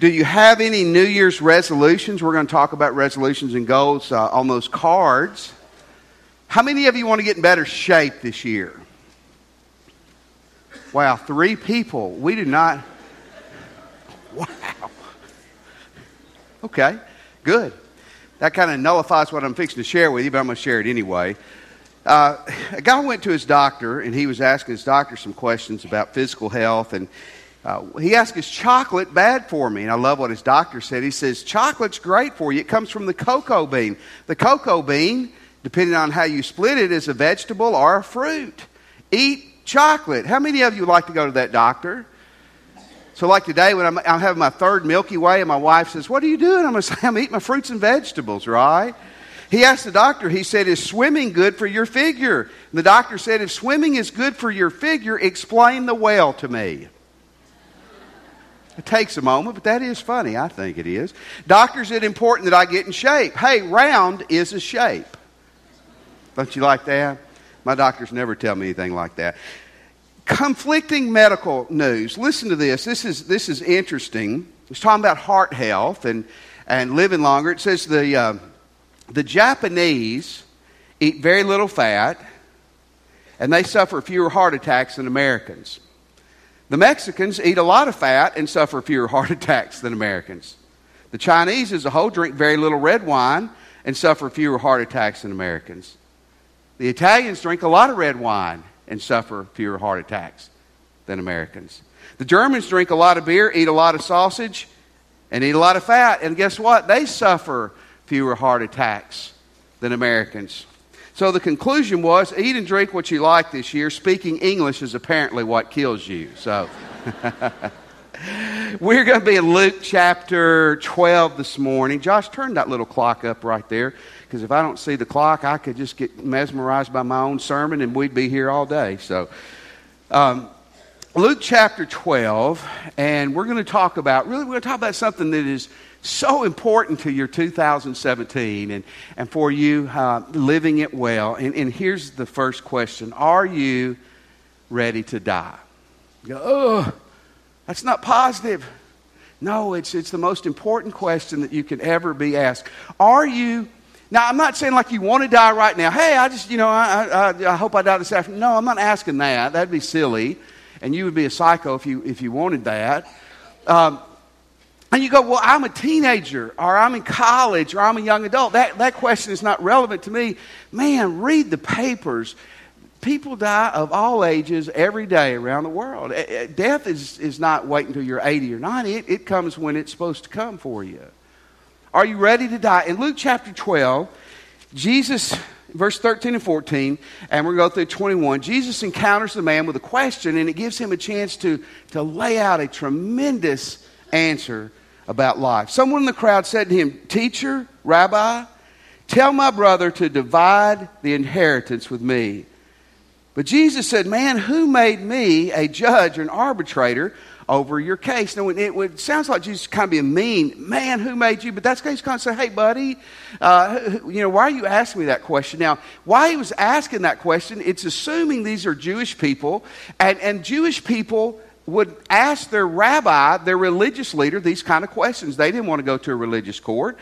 Do you have any New Year's resolutions? We're going to talk about resolutions and goals uh, on those cards. How many of you want to get in better shape this year? Wow, three people. We do not. Wow. Okay, good. That kind of nullifies what I'm fixing to share with you, but I'm going to share it anyway. Uh, a guy went to his doctor, and he was asking his doctor some questions about physical health, and uh, he asked, Is chocolate bad for me? And I love what his doctor said. He says, Chocolate's great for you. It comes from the cocoa bean. The cocoa bean, depending on how you split it, is a vegetable or a fruit. Eat chocolate. How many of you like to go to that doctor? So, like today, when I'm, I'm having my third Milky Way, and my wife says, What are you doing? I'm going to say, I'm eating my fruits and vegetables, right? He asked the doctor, he said, Is swimming good for your figure? And the doctor said, If swimming is good for your figure, explain the well to me. It takes a moment, but that is funny. I think it is. Doctors, it important that I get in shape. Hey, round is a shape. Don't you like that? My doctors never tell me anything like that. Conflicting medical news. Listen to this. This is, this is interesting. It's talking about heart health and, and living longer. It says the, uh, the Japanese eat very little fat and they suffer fewer heart attacks than Americans. The Mexicans eat a lot of fat and suffer fewer heart attacks than Americans. The Chinese, as a whole, drink very little red wine and suffer fewer heart attacks than Americans. The Italians drink a lot of red wine and suffer fewer heart attacks than Americans. The Germans drink a lot of beer, eat a lot of sausage, and eat a lot of fat. And guess what? They suffer fewer heart attacks than Americans. So the conclusion was eat and drink what you like this year. Speaking English is apparently what kills you. So we're going to be in Luke chapter 12 this morning. Josh, turn that little clock up right there because if I don't see the clock, I could just get mesmerized by my own sermon and we'd be here all day. So, um, Luke chapter 12, and we're going to talk about really, we're going to talk about something that is so important to your 2017 and, and for you uh, living it well. And, and here's the first question Are you ready to die? You go, oh, that's not positive. No, it's, it's the most important question that you can ever be asked. Are you now, I'm not saying like you want to die right now. Hey, I just, you know, I, I, I, hope I die this afternoon. No, I'm not asking that. That'd be silly. And you would be a psycho if you, if you wanted that. Um, and you go, well, I'm a teenager, or I'm in college, or I'm a young adult. That, that question is not relevant to me. Man, read the papers. People die of all ages every day around the world. Eh, eh, death is, is not waiting until you're 80 or 90, it, it comes when it's supposed to come for you. Are you ready to die? In Luke chapter 12, Jesus, verse 13 and 14, and we're going to go through 21, Jesus encounters the man with a question, and it gives him a chance to, to lay out a tremendous answer about life. Someone in the crowd said to him, Teacher, Rabbi, tell my brother to divide the inheritance with me. But Jesus said, Man, who made me a judge or an arbitrator over your case? Now, it, sounds like Jesus kind of being mean. Man, who made you? But that's kind of say, Hey, buddy, uh, you know, why are you asking me that question? Now, why he was asking that question, it's assuming these are Jewish people, and, and Jewish people would ask their rabbi, their religious leader, these kind of questions. They didn't want to go to a religious court.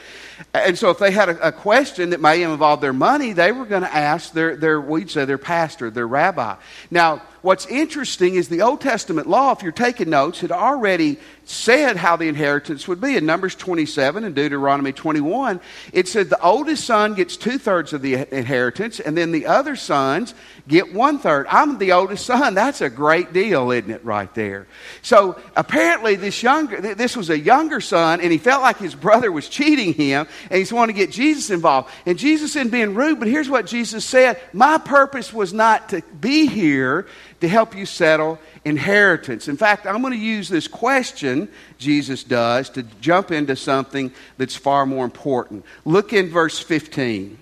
And so if they had a, a question that may involve their money, they were going to ask their, their, we'd say their pastor, their rabbi. Now, what's interesting is the Old Testament law, if you're taking notes, had already said how the inheritance would be. In Numbers 27 and Deuteronomy 21, it said the oldest son gets two thirds of the inheritance, and then the other sons get one third. I'm the oldest son. That's a great deal, isn't it, right there? So apparently, this younger, this was a younger son, and he felt like his brother was cheating him, and he's wanting to get Jesus involved. And Jesus isn't being rude, but here's what Jesus said: My purpose was not to be here to help you settle inheritance. In fact, I'm going to use this question, Jesus does, to jump into something that's far more important. Look in verse 15.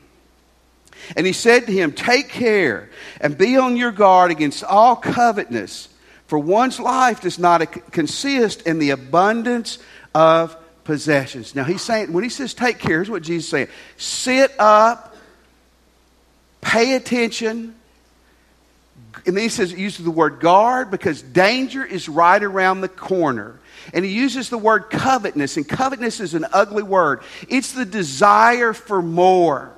And he said to him, Take care and be on your guard against all covetousness, for one's life does not consist in the abundance of possessions. Now, he's saying, when he says take care, here's what Jesus is saying sit up, pay attention, and then he says, he uses the word guard because danger is right around the corner. And he uses the word covetousness, and covetousness is an ugly word. It's the desire for more.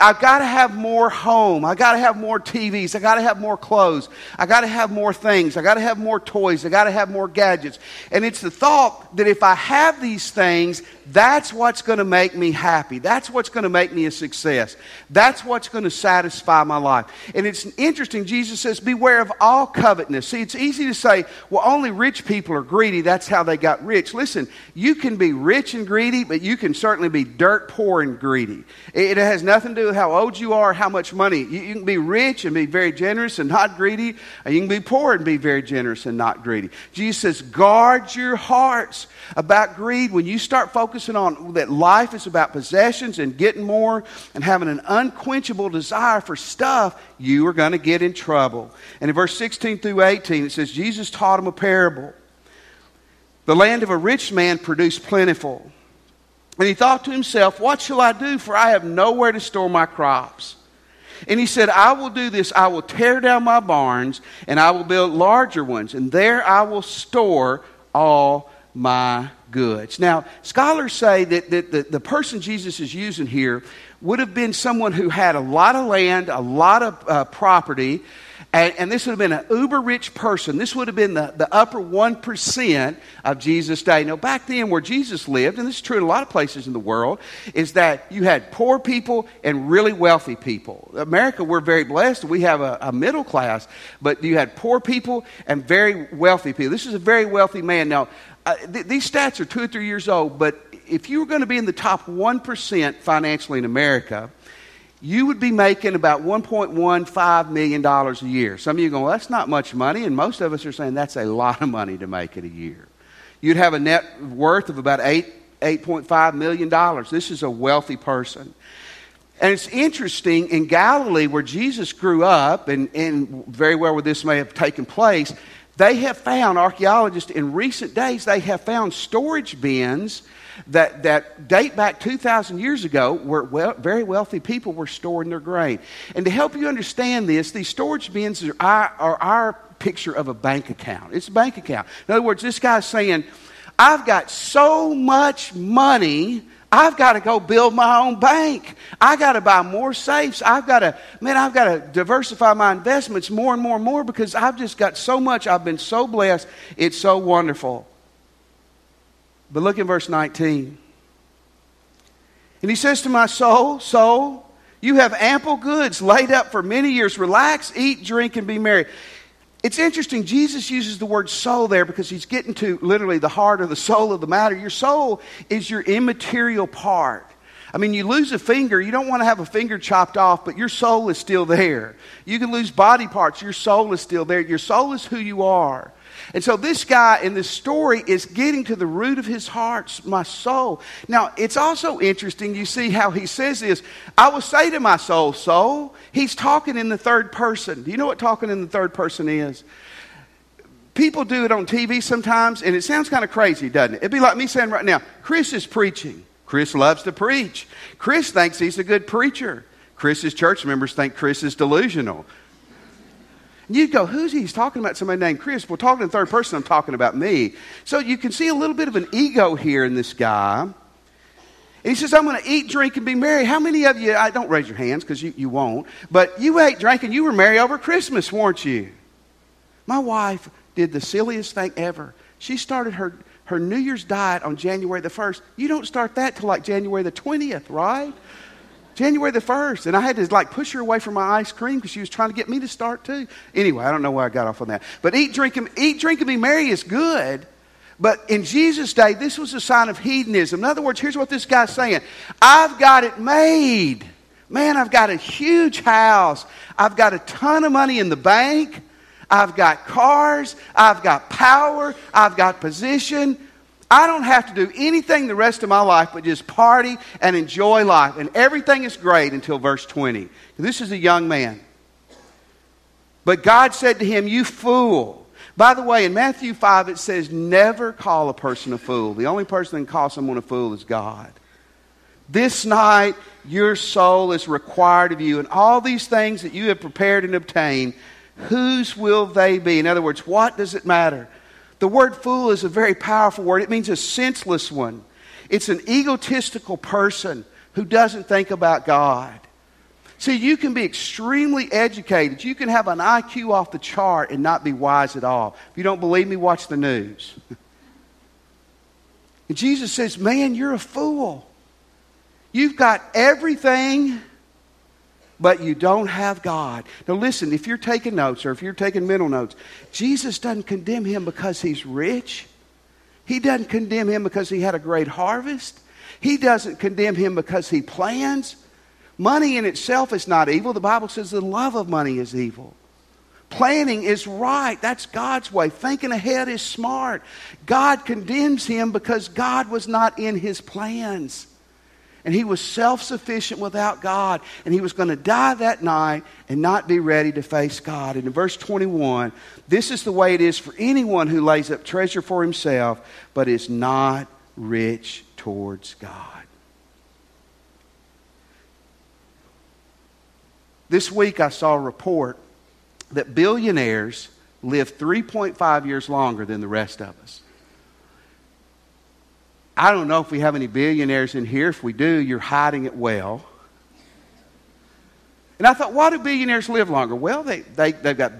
I've got to have more home. I got to have more TVs. I got to have more clothes. I got to have more things. I got to have more toys. I got to have more gadgets. And it's the thought that if I have these things, that's what's going to make me happy. That's what's going to make me a success. That's what's going to satisfy my life. And it's interesting. Jesus says, Beware of all covetousness. See, it's easy to say, well, only rich people are greedy. That's how they got rich. Listen, you can be rich and greedy, but you can certainly be dirt poor and greedy. It has nothing to do with how old you are, how much money. You, can be rich and be very generous and not greedy, you can be poor and be very generous and not greedy. Jesus says, Guard your hearts about greed. When you start focusing focusing on that life is about possessions and getting more and having an unquenchable desire for stuff, you are going to get in trouble. And in verse 16 through 18, it says, Jesus taught him a parable. The land of a rich man produced plentiful. And he thought to himself, What shall I do? For I have nowhere to store my crops. And he said, I will do this. I will tear down my barns and I will build larger ones, and there I will store all my goods. Now, scholars say that, that the, the person Jesus is using here would have been someone who had a lot of land, a lot of uh, property, and, and, this would have been an uber rich person. This would have been the, the upper 1% of Jesus' day. Now, back then, where Jesus lived, and this is true in a lot of places in the world, is that you had poor people and really wealthy people. America, we're very blessed. We have a, a middle class, but you had poor people and very wealthy people. This is a very wealthy man. Now, uh, th- these stats are two or three years old, but if you were going to be in the top 1% financially in America, you would be making about $1.15 million a year. Some of you go, well, that's not much money, and most of us are saying that's a lot of money to make in a year. You'd have a net worth of about eight, $8.5 million. This is a wealthy person. And it's interesting, in Galilee, where Jesus grew up, and, and very well where this may have taken place, they have found, archaeologists in recent days, they have found storage bins that, that date back 2,000 years ago where well, very wealthy people were storing their grain. And to help you understand this, these storage bins are our, are our picture of a bank account. It's a bank account. In other words, this guy's saying, I've got so much money I've got to go build my own bank. I got to buy more safes. I've got to, man, I've got to diversify my investments more and more and more because I've just got so much. I've been so blessed. It's so wonderful. But look at verse 19. And he says to my soul, Soul, you have ample goods laid up for many years. Relax, eat, drink, and be merry. It's interesting, Jesus uses the word soul there because he's getting to literally the heart or the soul of the matter. Your soul is your immaterial part. I mean, you lose a finger, you don't want to have a finger chopped off, but your soul is still there. You can lose body parts, your soul is still there. Your soul is who you are. And so this guy in this story is getting to the root of his heart, my soul. Now, it's also interesting, you see how he says this. I will say to my soul, soul. He's talking in the third person. Do you know what talking in the third person is? People do it on TV sometimes, and it sounds kind of crazy, doesn't it? It'd be like me saying right now, Chris is preaching. Chris loves to preach. Chris thinks he's a good preacher. Chris's church members think Chris is delusional. And you go, who's he? He's talking about somebody named Chris. Well, talking in third person, I'm talking about me. So you can see a little bit of an ego here in this guy. And he says, I'm going to eat, drink, and be merry. How many of you, I don't raise your hands because you, you won't, but you ate, drank, and you were merry over Christmas, weren't you? My wife did the silliest thing ever. She started her, her New Year's diet on January the 1st. You don't start that till like January the 20th, right? January the 1st. And I had to like push her away from my ice cream because she was trying to get me to start too. Anyway, I don't know why I got off on that. But eat, drink, and, eat, drink, and be merry is good. But in Jesus' day, this was a sign of hedonism. In other words, here's what this guy's saying I've got it made. Man, I've got a huge house. I've got a ton of money in the bank. I've got cars. I've got power. I've got position. I don't have to do anything the rest of my life but just party and enjoy life. And everything is great until verse 20. This is a young man. But God said to him, You fool. By the way, in Matthew 5, it says, Never call a person a fool. The only person that can call someone a fool is God. This night, your soul is required of you, and all these things that you have prepared and obtained, Whose will they be? In other words, what does it matter? The word fool is a very powerful word. It means a senseless one. It's an egotistical person who doesn't think about God. See, you can be extremely educated. You can have an IQ off the chart and not be wise at all. If you don't believe me, watch the news. and Jesus says, Man, you're a fool. You've got everything, but you don't have God. Now, listen, if you're taking notes or if you're taking mental notes, Jesus doesn't condemn him because he's rich. He doesn't condemn him because he had a great harvest. He doesn't condemn him because he plans. Money in itself is not evil. The Bible says the love of money is evil. Planning is right. That's God's way. Thinking ahead is smart. God condemns him because God was not in his plans. And he was self sufficient without God. And he was going to die that night and not be ready to face God. And in verse 21, this is the way it is for anyone who lays up treasure for himself, but is not rich towards God. This week I saw a report that billionaires live 3.5 years longer than the rest of us. I don't know if we have any billionaires in here. If we do, you're hiding it well. And I thought, why do billionaires live longer? Well, they, they, they've got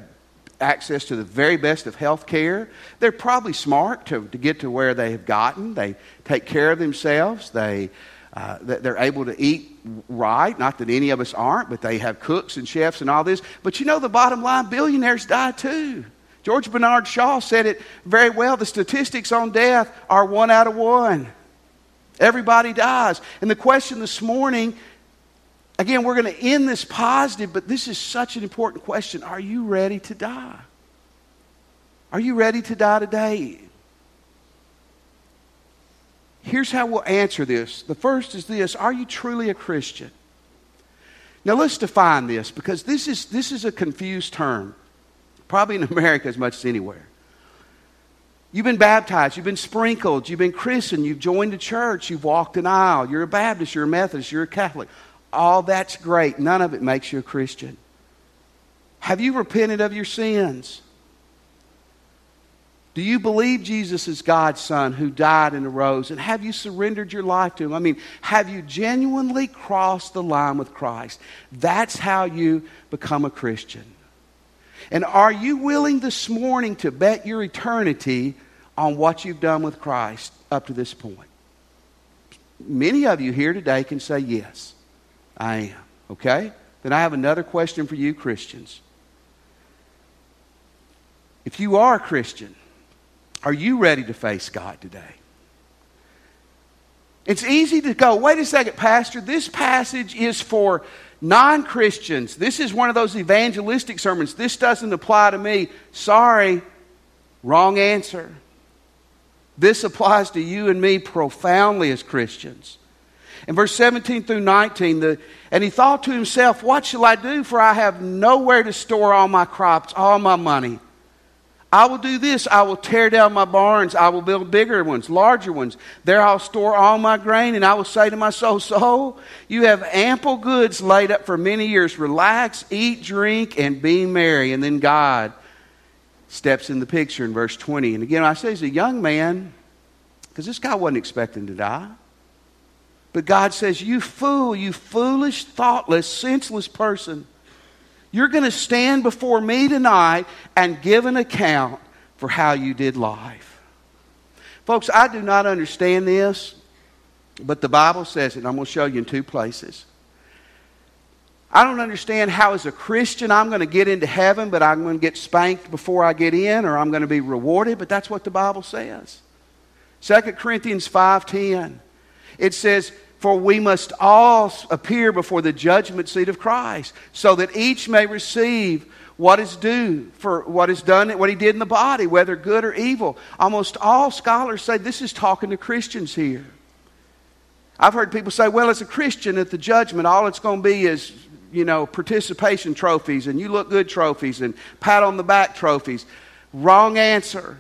access to the very best of health care. They're probably smart to, to get to where they have gotten. They take care of themselves. They, uh, they're able to eat right. Not that any of us aren't, but they have cooks and chefs and all this. But you know, the bottom line billionaires die too. George Bernard Shaw said it very well. The statistics on death are one out of one. Everybody dies. And the question this morning Again, we're going to end this positive, but this is such an important question. Are you ready to die? Are you ready to die today? Here's how we'll answer this. The first is this Are you truly a Christian? Now, let's define this because this is, this is a confused term, probably in America as much as anywhere. You've been baptized, you've been sprinkled, you've been christened, you've joined a church, you've walked an aisle, you're a Baptist, you're a Methodist, you're a Catholic. All that's great. None of it makes you a Christian. Have you repented of your sins? Do you believe Jesus is God's Son who died and arose? And have you surrendered your life to Him? I mean, have you genuinely crossed the line with Christ? That's how you become a Christian. And are you willing this morning to bet your eternity on what you've done with Christ up to this point? Many of you here today can say yes. I am. Okay? Then I have another question for you, Christians. If you are a Christian, are you ready to face God today? It's easy to go, wait a second, Pastor, this passage is for non Christians. This is one of those evangelistic sermons. This doesn't apply to me. Sorry, wrong answer. This applies to you and me profoundly as Christians. In verse 17 through 19, the, and he thought to himself, What shall I do? For I have nowhere to store all my crops, all my money. I will do this. I will tear down my barns. I will build bigger ones, larger ones. There I'll store all my grain, and I will say to my soul, Soul, you have ample goods laid up for many years. Relax, eat, drink, and be merry. And then God steps in the picture in verse 20. And again, I say, as a young man, because this guy wasn't expecting to die. But God says, You fool, you foolish, thoughtless, senseless person. You're going to stand before me tonight and give an account for how you did life. Folks, I do not understand this, but the Bible says it, I'm going to show you in two places. I don't understand how, as a Christian, I'm going to get into heaven, but I'm going to get spanked before I get in, or I'm going to be rewarded, but that's what the Bible says. 2 Corinthians 5.10, it says, for we must all appear before the judgment seat of Christ, so that each may receive what is due for what is done, what he did in the body, whether good or evil. Almost all scholars say this is talking to Christians here. I've heard people say, well, as a Christian at the judgment, all it's going to be is, you know, participation trophies and you look good trophies and pat on the back trophies. Wrong answer.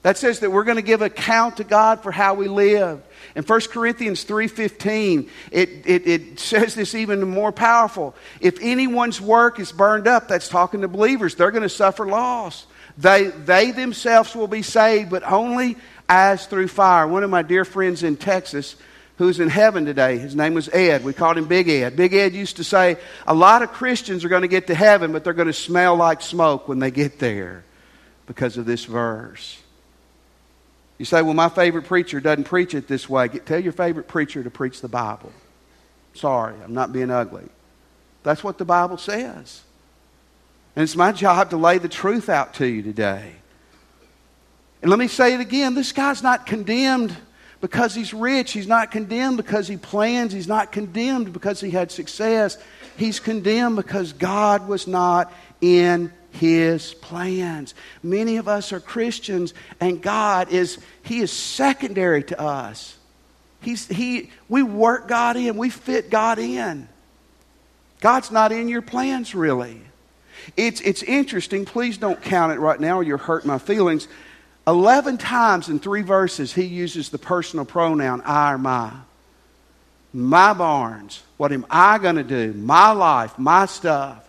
That says that we're going to give account to God for how we live. In 1 Corinthians 3.15, it, it, it says this even more powerful. If anyone's work is burned up, that's talking to believers, they're going to suffer loss. They, they themselves will be saved, but only as through fire. One of my dear friends in Texas, who's in heaven today, his name was Ed. We called him Big Ed. Big Ed used to say, A lot of Christians are going to get to heaven, but they're going to smell like smoke when they get there because of this verse. You say, Well, my favorite preacher doesn't preach it this way. Tell your favorite preacher to preach the Bible. Sorry, I'm not being ugly. That's what the Bible says. And it's my job to lay the truth out to you today. And let me say it again this guy's not condemned because he's rich. He's not condemned because he plans. He's not condemned because he had success. He's condemned because God was not in his plans. Many of us are Christians, and God is, He is secondary to us. He's, he, we work God in, we fit God in. God's not in your plans, really. It's, it's interesting. Please don't count it right now or you'll hurt my feelings. 11 times in three verses, he uses the personal pronoun I or my. My barns. What am I going to do? My life, my stuff.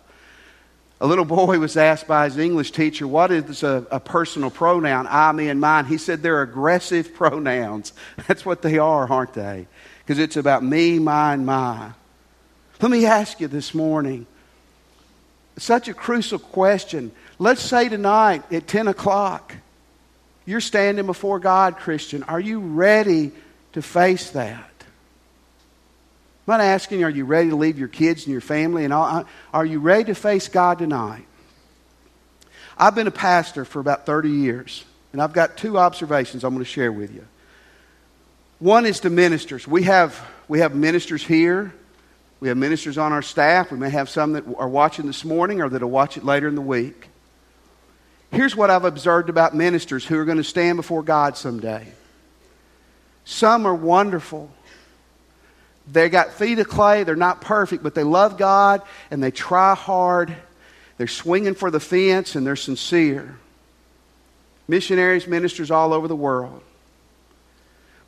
A little boy was asked by his English teacher, What is a, a, personal pronoun? I, me, and mine. He said they're aggressive pronouns. That's what they are, aren't they? Because it's about me, mine, my. Let me ask you this morning such a crucial question. Let's say tonight at 10 o'clock, you're standing before God, Christian. Are you ready to face that? I'm not asking, are you ready to leave your kids and your family and all? Are you ready to face God tonight? I've been a pastor for about 30 years, and I've got two observations I'm going to share with you. One is to ministers. We have, we have ministers here we have ministers on our staff. We may have some that are watching this morning or that will watch it later in the week. Here's what I've observed about ministers who are going to stand before God someday. Some are wonderful. They got feet of clay. They're not perfect, but they love God and they try hard. They're swinging for the fence and they're sincere. Missionaries, ministers all over the world.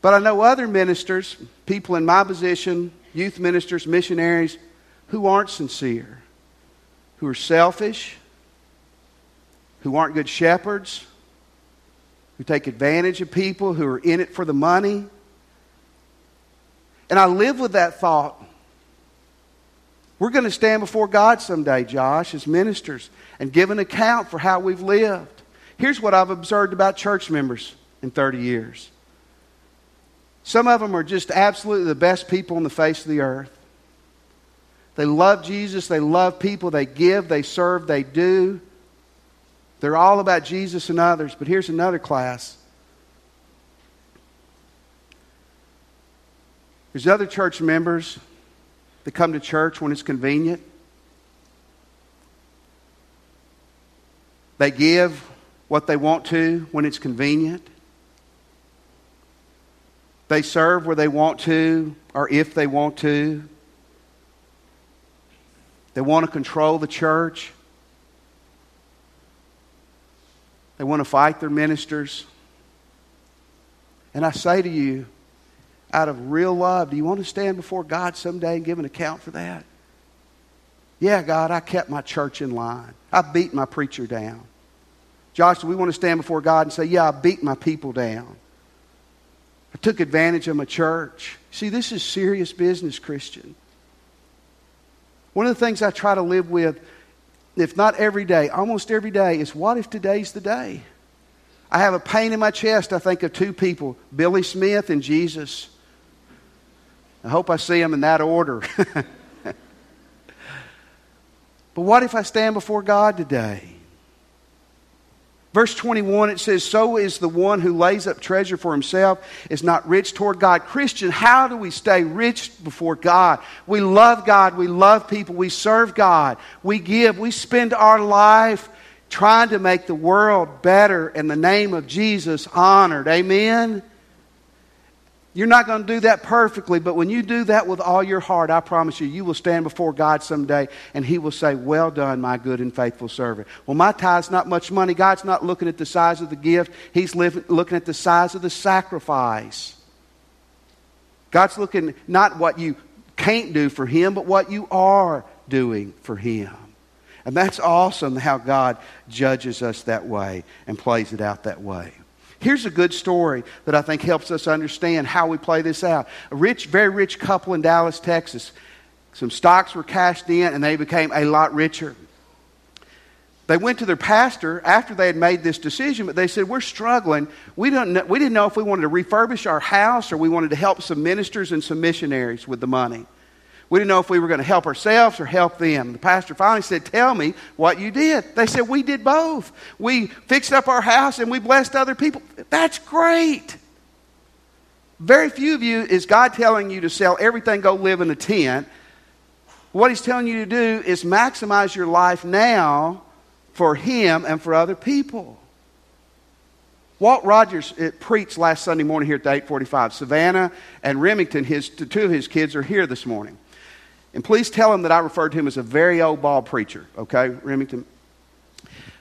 But I know other ministers, people in my position, youth ministers, missionaries who aren't sincere, who are selfish, who aren't good shepherds, who take advantage of people, who are in it for the money. And I live with that thought. We're going to stand before God someday, Josh, as ministers, and give an account for how we've lived. Here's what I've observed about church members in 30 years some of them are just absolutely the best people on the face of the earth. They love Jesus, they love people, they give, they serve, they do. They're all about Jesus and others. But here's another class. There's other church members that come to church when it's convenient. They give what they want to when it's convenient. They serve where they want to or if they want to. They want to control the church. They want to fight their ministers. And I say to you, out of real love, do you want to stand before God someday and give an account for that? Yeah, God, I kept my church in line. I beat my preacher down. Josh, do we want to stand before God and say, Yeah, I beat my people down? I took advantage of my church. See, this is serious business, Christian. One of the things I try to live with, if not every day, almost every day, is what if today's the day? I have a pain in my chest. I think of two people Billy Smith and Jesus. I hope I see them in that order. but what if I stand before God today? Verse 21, it says, So is the one who lays up treasure for himself is not rich toward God. Christian, how do we stay rich before God? We love God. We love people. We serve God. We give. We spend our life trying to make the world better and the name of Jesus honored. Amen? You're not going to do that perfectly, but when you do that with all your heart, I promise you, you will stand before God someday and He will say, Well done, my good and faithful servant. Well, my tithe's not much money. God's not looking at the size of the gift, He's looking at the size of the sacrifice. God's looking not what you can't do for Him, but what you are doing for Him. And that's awesome how God judges us that way and plays it out that way. Here's a good story that I think helps us understand how we play this out. A rich, very rich couple in Dallas, Texas. Some stocks were cashed in and they became a lot richer. They went to their pastor after they had made this decision, but they said, We're struggling. We, don't know, we didn't know if we wanted to refurbish our house or we wanted to help some ministers and some missionaries with the money. We didn't know if we were going to help ourselves or help them. The pastor finally said, Tell me what you did. They said, We did both. We fixed up our house and we blessed other people. That's great. Very few of you is God telling you to sell everything, go live in a tent. What He's telling you to do is maximize your life now for Him and for other people. Walt Rogers preached last Sunday morning here at the 845. Savannah and Remington, his, two of his kids, are here this morning. And please tell him that I referred to him as a very old ball preacher, okay, Remington?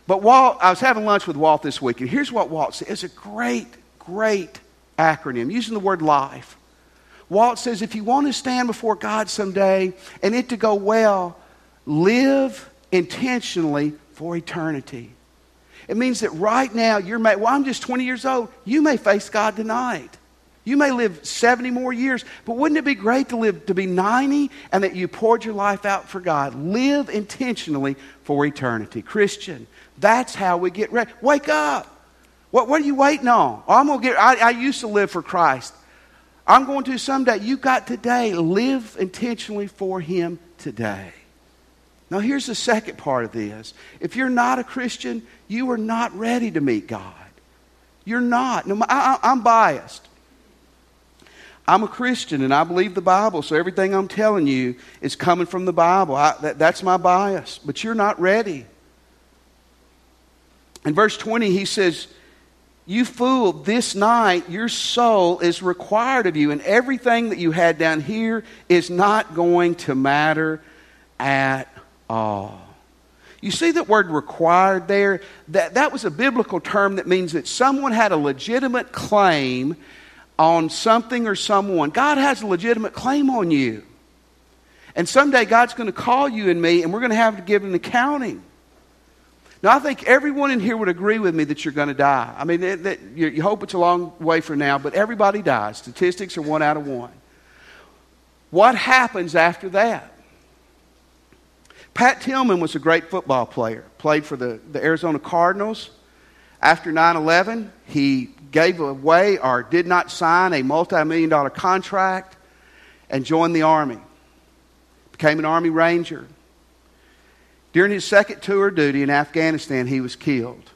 But Walt, I was having lunch with Walt this week, and here's what Walt said. It's a great, great acronym, using the word life. Walt says if you want to stand before God someday and it to go well, live intentionally for eternity. It means that right now you're, may, well, I'm just 20 years old. You may face God tonight. You may live 70 more years, but wouldn't it be great to live to be 90 and that you poured your life out for God? Live intentionally for eternity. Christian, that's how we get ready. Wake up. What, what are you waiting on? Oh, I'm gonna get, I, I used to live for Christ. I'm going to someday. You got today. Live intentionally for Him today. Now, here's the second part of this. If you're not a Christian, you are not ready to meet God. You're not. No, I, I'm biased. I'm a Christian and I believe the Bible, so everything I'm telling you is coming from the Bible. I, that, that's my bias. But you're not ready. In verse 20, he says, You fool, this night your soul is required of you, and everything that you had down here is not going to matter at all. You see that word required there? That, that was a biblical term that means that someone had a legitimate claim on something or someone. God has a legitimate claim on you. And someday God's going to call you and me, and we're going to have to give an accounting. Now, I think everyone in here would agree with me that you're going to die. I mean, that, that, you, you hope it's a long way from now, but everybody dies. Statistics are one out of one. What happens after that? Pat Tillman was a great football player, played for the, the Arizona Cardinals. After 9 11, he gave away or did not sign a multi million dollar contract and joined the Army. Became an Army Ranger. During his second tour of duty in Afghanistan, he was killed.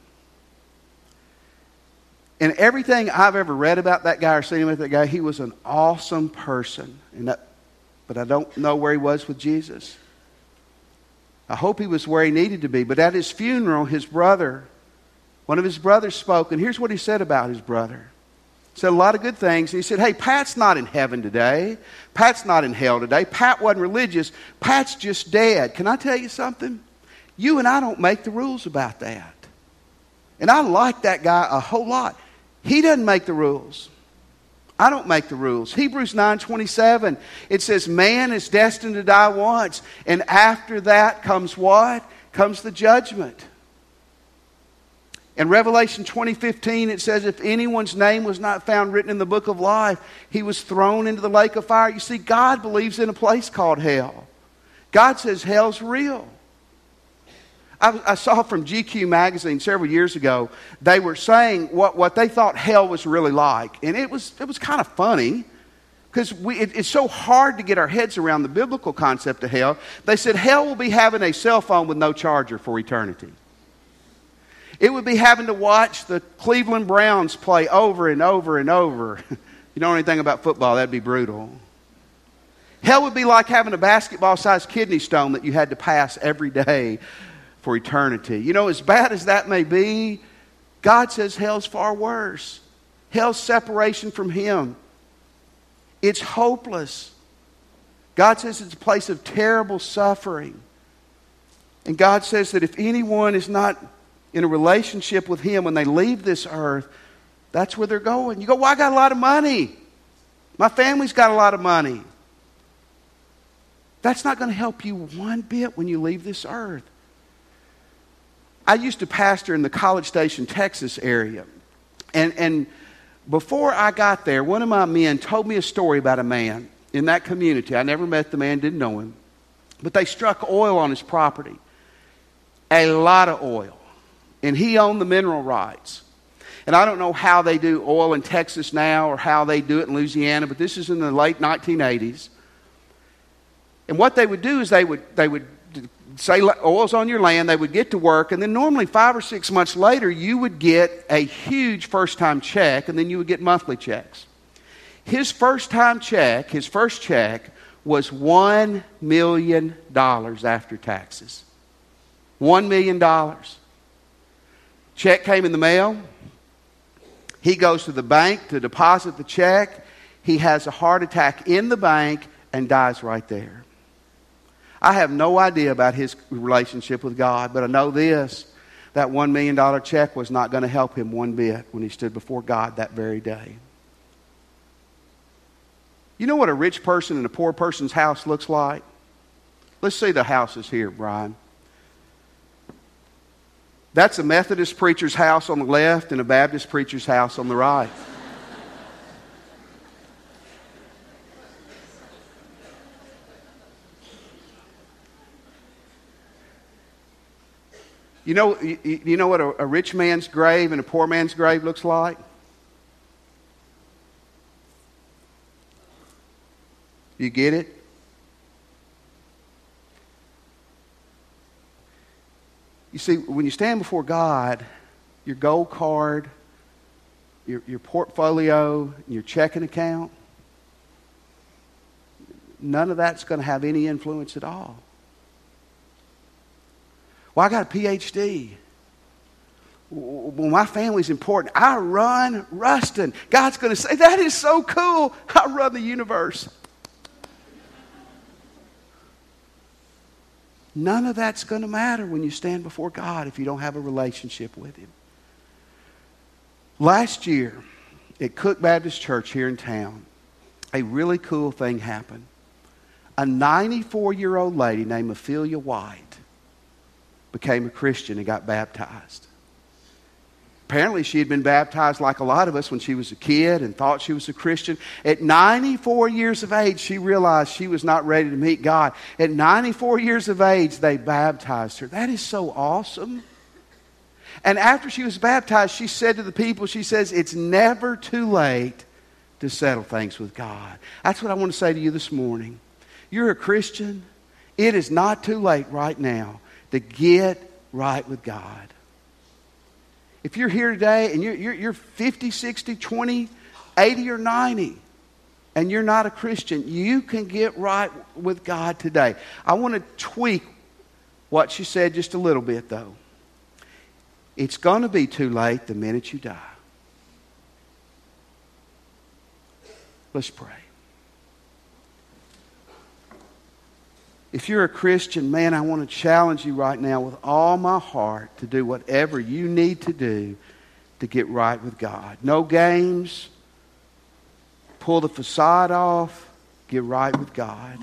And everything I've ever read about that guy or seen about that guy, he was an awesome person. And that, but I don't know where he was with Jesus. I hope he was where he needed to be. But at his funeral, his brother one of his brothers spoke, and here's what he said about his brother. He said a lot of good things. He said, Hey, Pat's not in heaven today. Pat's not in hell today. Pat wasn't religious. Pat's just dead. Can I tell you something? You and I don't make the rules about that. And I like that guy a whole lot. He doesn't make the rules. I don't make the rules. Hebrews 9:27 it says man is destined to die once and after that comes what? Comes the judgment. In Revelation 20:15 it says if anyone's name was not found written in the book of life, he was thrown into the lake of fire. You see God believes in a place called hell. God says hell's real. I, I saw from GQ magazine several years ago, they were saying what, what they thought hell was really like. And it was, it was kind of funny because it, it's so hard to get our heads around the biblical concept of hell. They said hell will be having a cell phone with no charger for eternity. It would be having to watch the Cleveland Browns play over and over and over. if you know anything about football, that'd be brutal. Hell would be like having a basketball sized kidney stone that you had to pass every day for eternity. You know, as bad as that may be, God says hell's far worse. Hell's separation from Him. It's hopeless. God says it's a place of terrible suffering. And God says that if anyone is not in a relationship with Him when they leave this earth, that's where they're going. You go, well, I got a lot of money. My family's got a lot of money. That's not going to help you one bit when you leave this earth. I used to pastor in the College Station, Texas area. And, and before I got there, one of my men told me a story about a man in that community. I never met the man, didn't know him. But they struck oil on his property a lot of oil. And he owned the mineral rights. And I don't know how they do oil in Texas now or how they do it in Louisiana, but this is in the late 1980s. And what they would do is they would, they would say oil's on your land, they would get to work, and then normally five or six months later, you would get a huge first time check, and then you would get monthly checks. His first time check, his first check, was $1 million after taxes. $1 million. Check came in the mail. He goes to the bank to deposit the check. He has a heart attack in the bank and dies right there. I have no idea about his relationship with God, but I know this that $1 million check was not going to help him one bit when he stood before God that very day. You know what a rich person and a poor person's house looks like? Let's see the houses here, Brian. That's a Methodist preacher's house on the left and a Baptist preacher's house on the right. You know, you, know what a, a rich man's grave and a poor man's grave looks like? You get it? You see, when you stand before God, your gold card, your, your portfolio, your checking account, none of that's going to have any influence at all. Well, I got a PhD. Well, my family's important. I run Ruston. God's going to say, That is so cool. I run the universe. None of that's going to matter when you stand before God if you don't have a relationship with Him. Last year at Cook Baptist Church here in town, a really cool thing happened. A 94 year old lady named Ophelia White became a Christian and got baptized. Apparently, she had been baptized like a lot of us when she was a kid and thought she was a Christian. At 94 years of age, she realized she was not ready to meet God. At 94 years of age, they baptized her. That is so awesome. And after she was baptized, she said to the people, She says, It's never too late to settle things with God. That's what I want to say to you this morning. You're a Christian. It is not too late right now to get right with God. If you're here today and you're, you're, you're 50, 60, 20, 80, or 90, and you're not a Christian, you can get right with God today. I want to tweak what she said just a little bit, though. It's going to be too late the minute you die. Let's pray. If you're a Christian, man, I want to challenge you right now with all my heart to do whatever you need to do to get right with God. No games. Pull the facade off. Get right with God.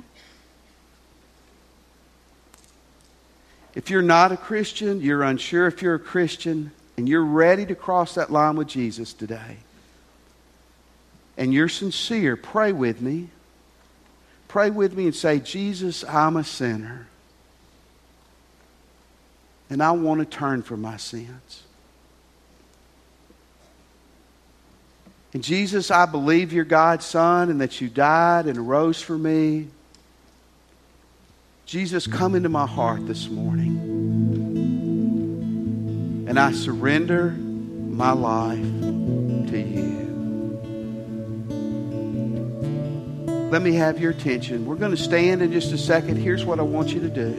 If you're not a Christian, you're unsure if you're a Christian, and you're ready to cross that line with Jesus today, and you're sincere, pray with me pray with me and say, Jesus, I'm a sinner. And I want to turn from my sins. And Jesus, I believe you're God's Son and that you died and rose for me. Jesus, come into my heart this morning. And I surrender my life to you. Let me have your attention. We're going to stand in just a second. Here's what I want you to do.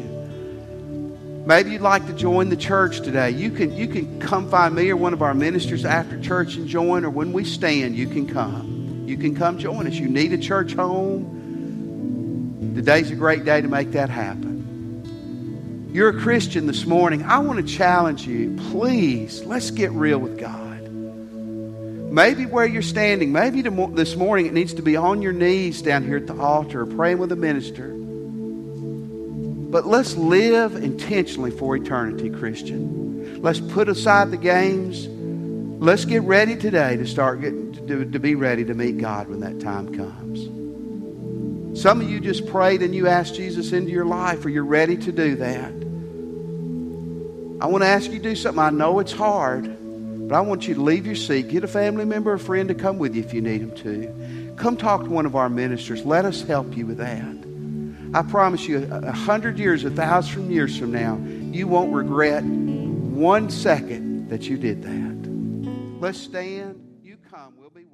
Maybe you'd like to join the church today. You can, you can come find me or one of our ministers after church and join, or when we stand, you can come. you can come join us. You need a church home. Today's a great day to make that happen. You're a Christian this morning. I want to challenge you. Please, let's get real with God. Maybe where you're standing, maybe this morning it needs to be on your knees down here at the altar praying with a minister. But let's live intentionally for eternity, Christian. Let's put aside the games. Let's get ready today to start getting to, to be ready to meet God when that time comes. Some of you just prayed and you asked Jesus into your life, or you're ready to do that. I want to ask you to do something. I know it's hard, but I want you to leave your seat, get a family member or a friend to come with you if you need them to. Come talk to one of our ministers. Let us help you with that. I promise you, a hundred years, a thousand years from now, you won't regret one second that you did that. Let's stand. You come. We'll be.